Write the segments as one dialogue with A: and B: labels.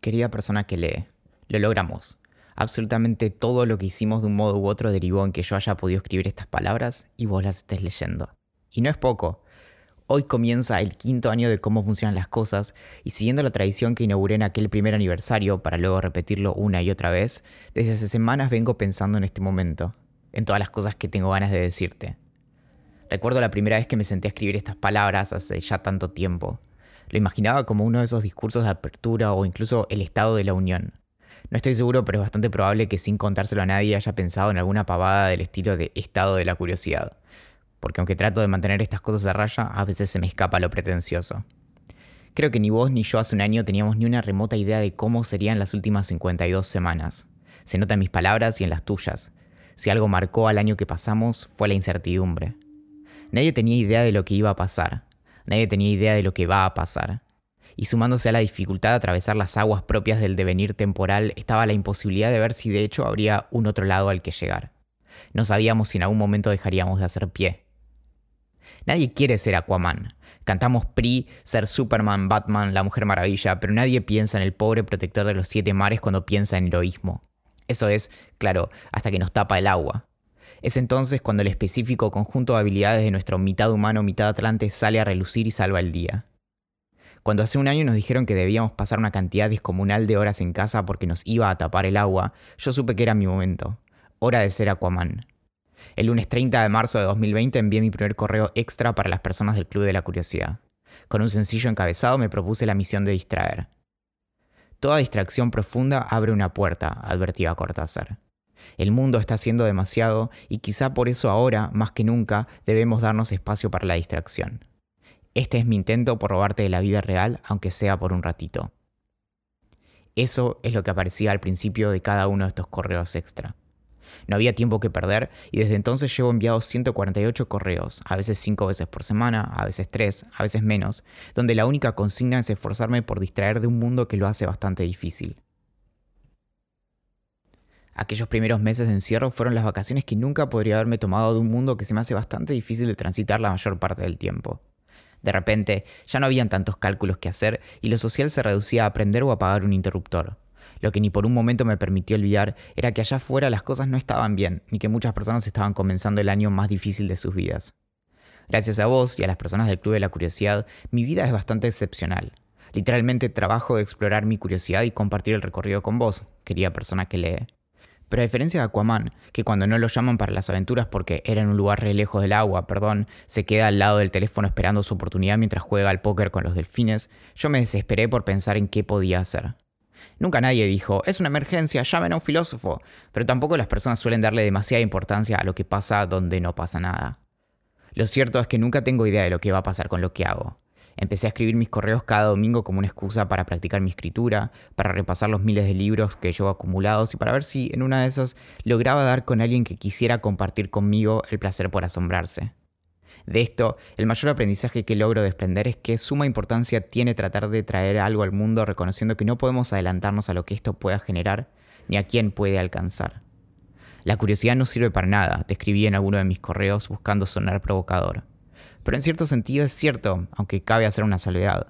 A: Querida persona que lee, lo logramos. Absolutamente todo lo que hicimos de un modo u otro derivó en que yo haya podido escribir estas palabras y vos las estés leyendo. Y no es poco. Hoy comienza el quinto año de cómo funcionan las cosas y siguiendo la tradición que inauguré en aquel primer aniversario para luego repetirlo una y otra vez, desde hace semanas vengo pensando en este momento, en todas las cosas que tengo ganas de decirte. Recuerdo la primera vez que me senté a escribir estas palabras hace ya tanto tiempo. Lo imaginaba como uno de esos discursos de apertura o incluso el Estado de la Unión. No estoy seguro, pero es bastante probable que sin contárselo a nadie haya pensado en alguna pavada del estilo de Estado de la Curiosidad. Porque aunque trato de mantener estas cosas a raya, a veces se me escapa lo pretencioso. Creo que ni vos ni yo hace un año teníamos ni una remota idea de cómo serían las últimas 52 semanas. Se nota en mis palabras y en las tuyas. Si algo marcó al año que pasamos fue la incertidumbre. Nadie tenía idea de lo que iba a pasar, Nadie tenía idea de lo que va a pasar. Y sumándose a la dificultad de atravesar las aguas propias del devenir temporal estaba la imposibilidad de ver si de hecho habría un otro lado al que llegar. No sabíamos si en algún momento dejaríamos de hacer pie. Nadie quiere ser Aquaman. Cantamos PRI, ser Superman, Batman, la Mujer Maravilla, pero nadie piensa en el pobre protector de los siete mares cuando piensa en heroísmo. Eso es, claro, hasta que nos tapa el agua. Es entonces cuando el específico conjunto de habilidades de nuestro mitad humano, mitad atlante sale a relucir y salva el día. Cuando hace un año nos dijeron que debíamos pasar una cantidad descomunal de horas en casa porque nos iba a tapar el agua, yo supe que era mi momento. Hora de ser Aquaman. El lunes 30 de marzo de 2020 envié mi primer correo extra para las personas del Club de la Curiosidad. Con un sencillo encabezado me propuse la misión de distraer. Toda distracción profunda abre una puerta, advertía Cortázar. El mundo está haciendo demasiado y quizá por eso ahora, más que nunca, debemos darnos espacio para la distracción. Este es mi intento por robarte de la vida real, aunque sea por un ratito. Eso es lo que aparecía al principio de cada uno de estos correos extra. No había tiempo que perder y desde entonces llevo enviado 148 correos, a veces 5 veces por semana, a veces 3, a veces menos, donde la única consigna es esforzarme por distraer de un mundo que lo hace bastante difícil. Aquellos primeros meses de encierro fueron las vacaciones que nunca podría haberme tomado de un mundo que se me hace bastante difícil de transitar la mayor parte del tiempo. De repente, ya no habían tantos cálculos que hacer y lo social se reducía a aprender o apagar un interruptor. Lo que ni por un momento me permitió olvidar era que allá afuera las cosas no estaban bien, ni que muchas personas estaban comenzando el año más difícil de sus vidas. Gracias a vos y a las personas del Club de la Curiosidad, mi vida es bastante excepcional. Literalmente trabajo de explorar mi curiosidad y compartir el recorrido con vos, querida persona que lee. Pero a diferencia de Aquaman, que cuando no lo llaman para las aventuras porque era en un lugar re lejos del agua, perdón, se queda al lado del teléfono esperando su oportunidad mientras juega al póker con los delfines, yo me desesperé por pensar en qué podía hacer. Nunca nadie dijo, es una emergencia, llamen a un filósofo, pero tampoco las personas suelen darle demasiada importancia a lo que pasa donde no pasa nada. Lo cierto es que nunca tengo idea de lo que va a pasar con lo que hago. Empecé a escribir mis correos cada domingo como una excusa para practicar mi escritura, para repasar los miles de libros que llevo acumulados y para ver si en una de esas lograba dar con alguien que quisiera compartir conmigo el placer por asombrarse. De esto, el mayor aprendizaje que logro desprender es que suma importancia tiene tratar de traer algo al mundo reconociendo que no podemos adelantarnos a lo que esto pueda generar ni a quién puede alcanzar. La curiosidad no sirve para nada, te escribí en alguno de mis correos buscando sonar provocador. Pero en cierto sentido es cierto, aunque cabe hacer una salvedad.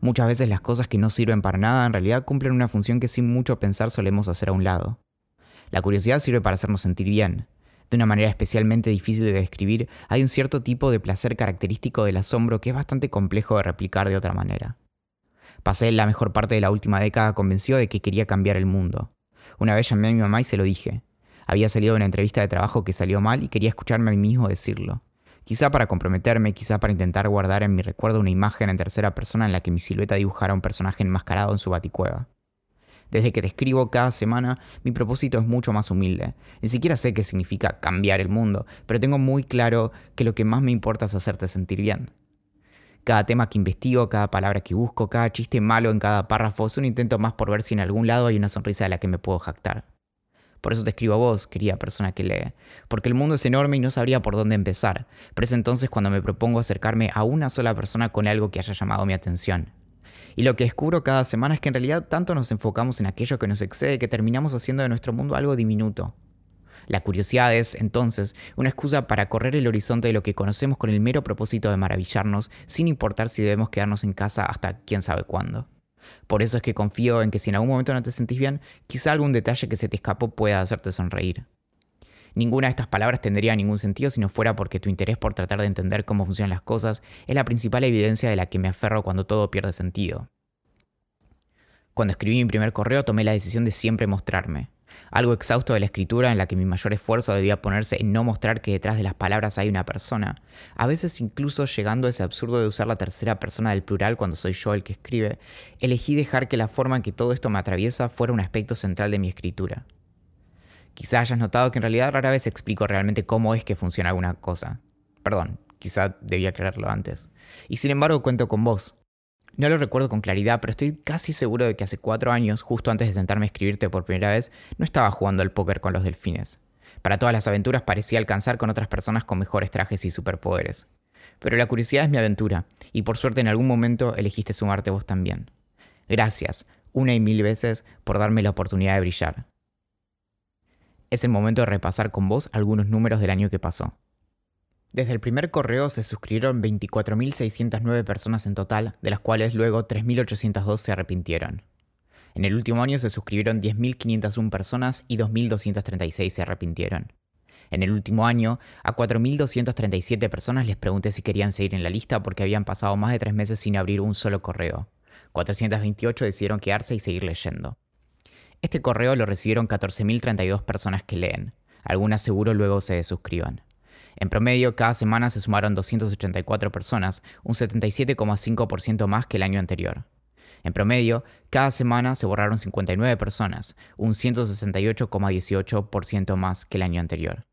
A: Muchas veces las cosas que no sirven para nada en realidad cumplen una función que sin mucho pensar solemos hacer a un lado. La curiosidad sirve para hacernos sentir bien. De una manera especialmente difícil de describir, hay un cierto tipo de placer característico del asombro que es bastante complejo de replicar de otra manera. Pasé la mejor parte de la última década convencido de que quería cambiar el mundo. Una vez llamé a mi mamá y se lo dije. Había salido de una entrevista de trabajo que salió mal y quería escucharme a mí mismo decirlo. Quizá para comprometerme, quizá para intentar guardar en mi recuerdo una imagen en tercera persona en la que mi silueta dibujara un personaje enmascarado en su baticueva. Desde que te escribo cada semana, mi propósito es mucho más humilde. Ni siquiera sé qué significa cambiar el mundo, pero tengo muy claro que lo que más me importa es hacerte sentir bien. Cada tema que investigo, cada palabra que busco, cada chiste malo en cada párrafo es un intento más por ver si en algún lado hay una sonrisa de la que me puedo jactar. Por eso te escribo a vos, querida persona que lee, porque el mundo es enorme y no sabría por dónde empezar, pero es entonces cuando me propongo acercarme a una sola persona con algo que haya llamado mi atención. Y lo que descubro cada semana es que en realidad tanto nos enfocamos en aquello que nos excede que terminamos haciendo de nuestro mundo algo diminuto. La curiosidad es, entonces, una excusa para correr el horizonte de lo que conocemos con el mero propósito de maravillarnos, sin importar si debemos quedarnos en casa hasta quién sabe cuándo. Por eso es que confío en que si en algún momento no te sentís bien, quizá algún detalle que se te escapó pueda hacerte sonreír. Ninguna de estas palabras tendría ningún sentido si no fuera porque tu interés por tratar de entender cómo funcionan las cosas es la principal evidencia de la que me aferro cuando todo pierde sentido. Cuando escribí mi primer correo tomé la decisión de siempre mostrarme. Algo exhausto de la escritura en la que mi mayor esfuerzo debía ponerse en no mostrar que detrás de las palabras hay una persona, a veces incluso llegando a ese absurdo de usar la tercera persona del plural cuando soy yo el que escribe, elegí dejar que la forma en que todo esto me atraviesa fuera un aspecto central de mi escritura. Quizá hayas notado que en realidad rara vez explico realmente cómo es que funciona alguna cosa. Perdón, quizá debía aclararlo antes. Y sin embargo cuento con vos. No lo recuerdo con claridad, pero estoy casi seguro de que hace cuatro años, justo antes de sentarme a escribirte por primera vez, no estaba jugando al póker con los delfines. Para todas las aventuras parecía alcanzar con otras personas con mejores trajes y superpoderes. Pero la curiosidad es mi aventura, y por suerte en algún momento elegiste sumarte vos también. Gracias, una y mil veces, por darme la oportunidad de brillar es el momento de repasar con vos algunos números del año que pasó. Desde el primer correo se suscribieron 24.609 personas en total, de las cuales luego 3.802 se arrepintieron. En el último año se suscribieron 10.501 personas y 2.236 se arrepintieron. En el último año, a 4.237 personas les pregunté si querían seguir en la lista porque habían pasado más de tres meses sin abrir un solo correo. 428 decidieron quedarse y seguir leyendo. Este correo lo recibieron 14.032 personas que leen. Algunas seguro luego se desuscriban. En promedio, cada semana se sumaron 284 personas, un 77,5% más que el año anterior. En promedio, cada semana se borraron 59 personas, un 168,18% más que el año anterior.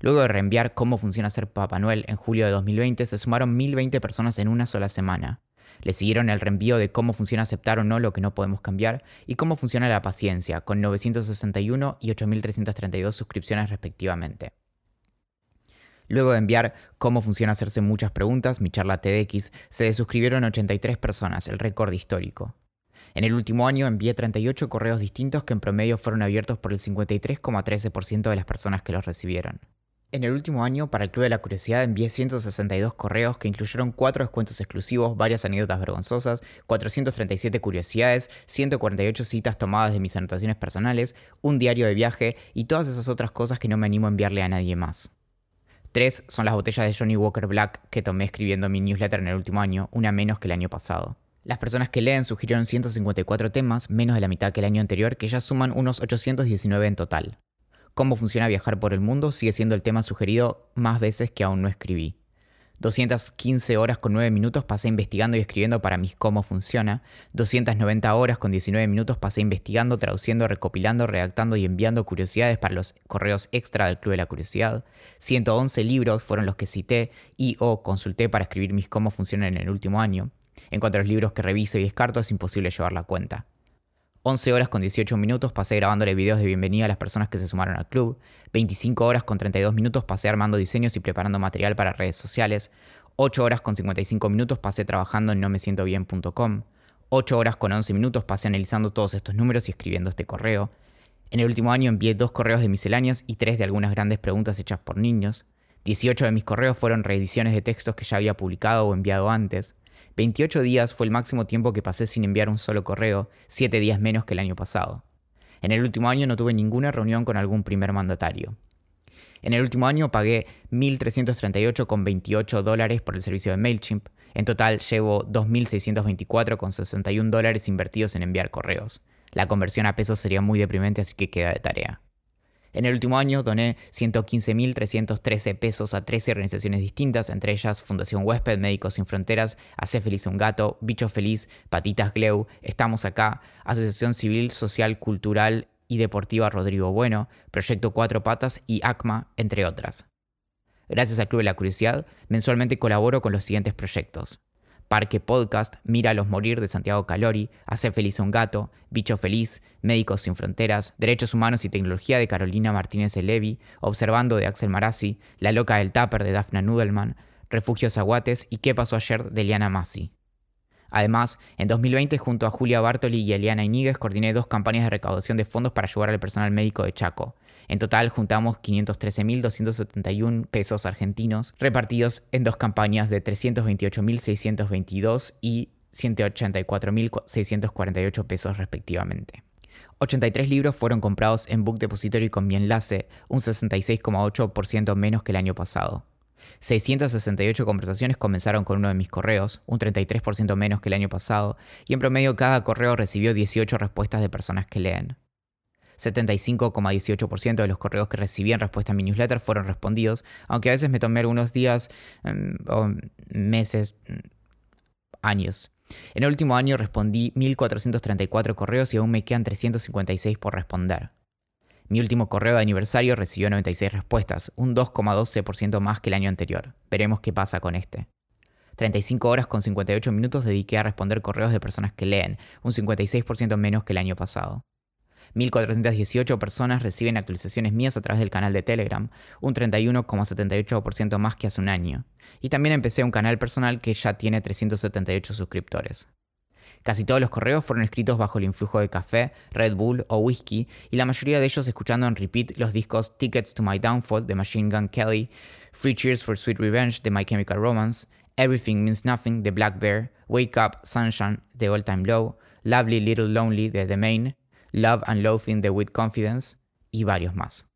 A: Luego de reenviar cómo funciona ser Papá Noel en julio de 2020, se sumaron 1.020 personas en una sola semana. Le siguieron el reenvío de cómo funciona aceptar o no lo que no podemos cambiar y cómo funciona la paciencia, con 961 y 8.332 suscripciones respectivamente. Luego de enviar cómo funciona hacerse muchas preguntas, mi charla TEDx, se desuscribieron 83 personas, el récord histórico. En el último año envié 38 correos distintos que en promedio fueron abiertos por el 53,13% de las personas que los recibieron. En el último año, para el Club de la Curiosidad envié 162 correos que incluyeron 4 descuentos exclusivos, varias anécdotas vergonzosas, 437 curiosidades, 148 citas tomadas de mis anotaciones personales, un diario de viaje y todas esas otras cosas que no me animo a enviarle a nadie más. Tres son las botellas de Johnny Walker Black que tomé escribiendo mi newsletter en el último año, una menos que el año pasado. Las personas que leen sugirieron 154 temas, menos de la mitad que el año anterior, que ya suman unos 819 en total. Cómo funciona viajar por el mundo sigue siendo el tema sugerido más veces que aún no escribí. 215 horas con 9 minutos pasé investigando y escribiendo para mis cómo funciona. 290 horas con 19 minutos pasé investigando, traduciendo, recopilando, redactando y enviando curiosidades para los correos extra del Club de la Curiosidad. 111 libros fueron los que cité y o consulté para escribir mis cómo funcionan en el último año. En cuanto a los libros que reviso y descarto, es imposible llevar la cuenta. 11 horas con 18 minutos pasé grabándole videos de bienvenida a las personas que se sumaron al club. 25 horas con 32 minutos pasé armando diseños y preparando material para redes sociales. 8 horas con 55 minutos pasé trabajando en nomesientobien.com. 8 horas con 11 minutos pasé analizando todos estos números y escribiendo este correo. En el último año envié dos correos de misceláneas y tres de algunas grandes preguntas hechas por niños. 18 de mis correos fueron reediciones de textos que ya había publicado o enviado antes. 28 días fue el máximo tiempo que pasé sin enviar un solo correo, 7 días menos que el año pasado. En el último año no tuve ninguna reunión con algún primer mandatario. En el último año pagué 1.338,28 dólares por el servicio de MailChimp. En total llevo 2.624,61 dólares invertidos en enviar correos. La conversión a pesos sería muy deprimente, así que queda de tarea. En el último año doné 115.313 pesos a 13 organizaciones distintas, entre ellas Fundación Huésped, Médicos Sin Fronteras, Hace Feliz un Gato, Bicho Feliz, Patitas Gleu, Estamos Acá, Asociación Civil, Social, Cultural y Deportiva Rodrigo Bueno, Proyecto Cuatro Patas y ACMA, entre otras. Gracias al Club de la Curiosidad, mensualmente colaboro con los siguientes proyectos. Parque Podcast, Mira los Morir de Santiago Calori, Hace Feliz a un Gato, Bicho Feliz, Médicos Sin Fronteras, Derechos Humanos y Tecnología de Carolina Martínez Elevi, Observando de Axel Marazzi, La Loca del Tupper de Daphna Nudelman, Refugios Aguates y ¿Qué pasó ayer? de Liana Massi. Además, en 2020, junto a Julia Bartoli y Eliana Iníguez, coordiné dos campañas de recaudación de fondos para ayudar al personal médico de Chaco. En total juntamos 513.271 pesos argentinos repartidos en dos campañas de 328.622 y 184.648 pesos respectivamente. 83 libros fueron comprados en Book Depository con mi enlace, un 66,8% menos que el año pasado. 668 conversaciones comenzaron con uno de mis correos, un 33% menos que el año pasado, y en promedio cada correo recibió 18 respuestas de personas que leen. 75,18% de los correos que recibí en respuesta a mi newsletter fueron respondidos, aunque a veces me tomé algunos días em, o meses, mm, años. En el último año respondí 1.434 correos y aún me quedan 356 por responder. Mi último correo de aniversario recibió 96 respuestas, un 2,12% más que el año anterior. Veremos qué pasa con este. 35 horas con 58 minutos dediqué a responder correos de personas que leen, un 56% menos que el año pasado. 1.418 personas reciben actualizaciones mías a través del canal de Telegram, un 31,78% más que hace un año. Y también empecé un canal personal que ya tiene 378 suscriptores. Casi todos los correos fueron escritos bajo el influjo de café, Red Bull o whisky, y la mayoría de ellos escuchando en repeat los discos Tickets to My Downfall de Machine Gun Kelly, Free Cheers for Sweet Revenge de My Chemical Romance, Everything Means Nothing de Black Bear, Wake Up Sunshine de All Time Low, Lovely Little Lonely de The Main, Love and Loathing de With Confidence y varios más.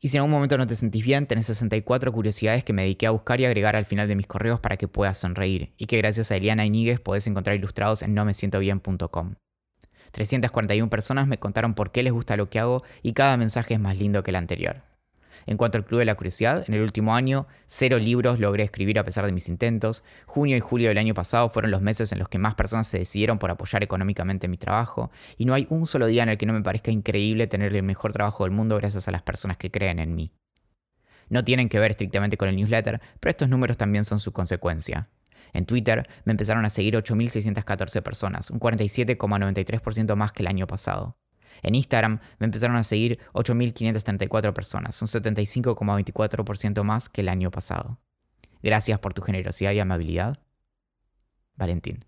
A: Y si en algún momento no te sentís bien, tenés 64 curiosidades que me dediqué a buscar y agregar al final de mis correos para que puedas sonreír, y que gracias a Eliana Iñiguez podés encontrar ilustrados en nomesientobien.com. 341 personas me contaron por qué les gusta lo que hago y cada mensaje es más lindo que el anterior. En cuanto al Club de la Curiosidad, en el último año, cero libros logré escribir a pesar de mis intentos. Junio y julio del año pasado fueron los meses en los que más personas se decidieron por apoyar económicamente mi trabajo. Y no hay un solo día en el que no me parezca increíble tener el mejor trabajo del mundo gracias a las personas que creen en mí. No tienen que ver estrictamente con el newsletter, pero estos números también son su consecuencia. En Twitter me empezaron a seguir 8.614 personas, un 47,93% más que el año pasado. En Instagram me empezaron a seguir 8.534 personas, un 75,24% más que el año pasado. Gracias por tu generosidad y amabilidad. Valentín.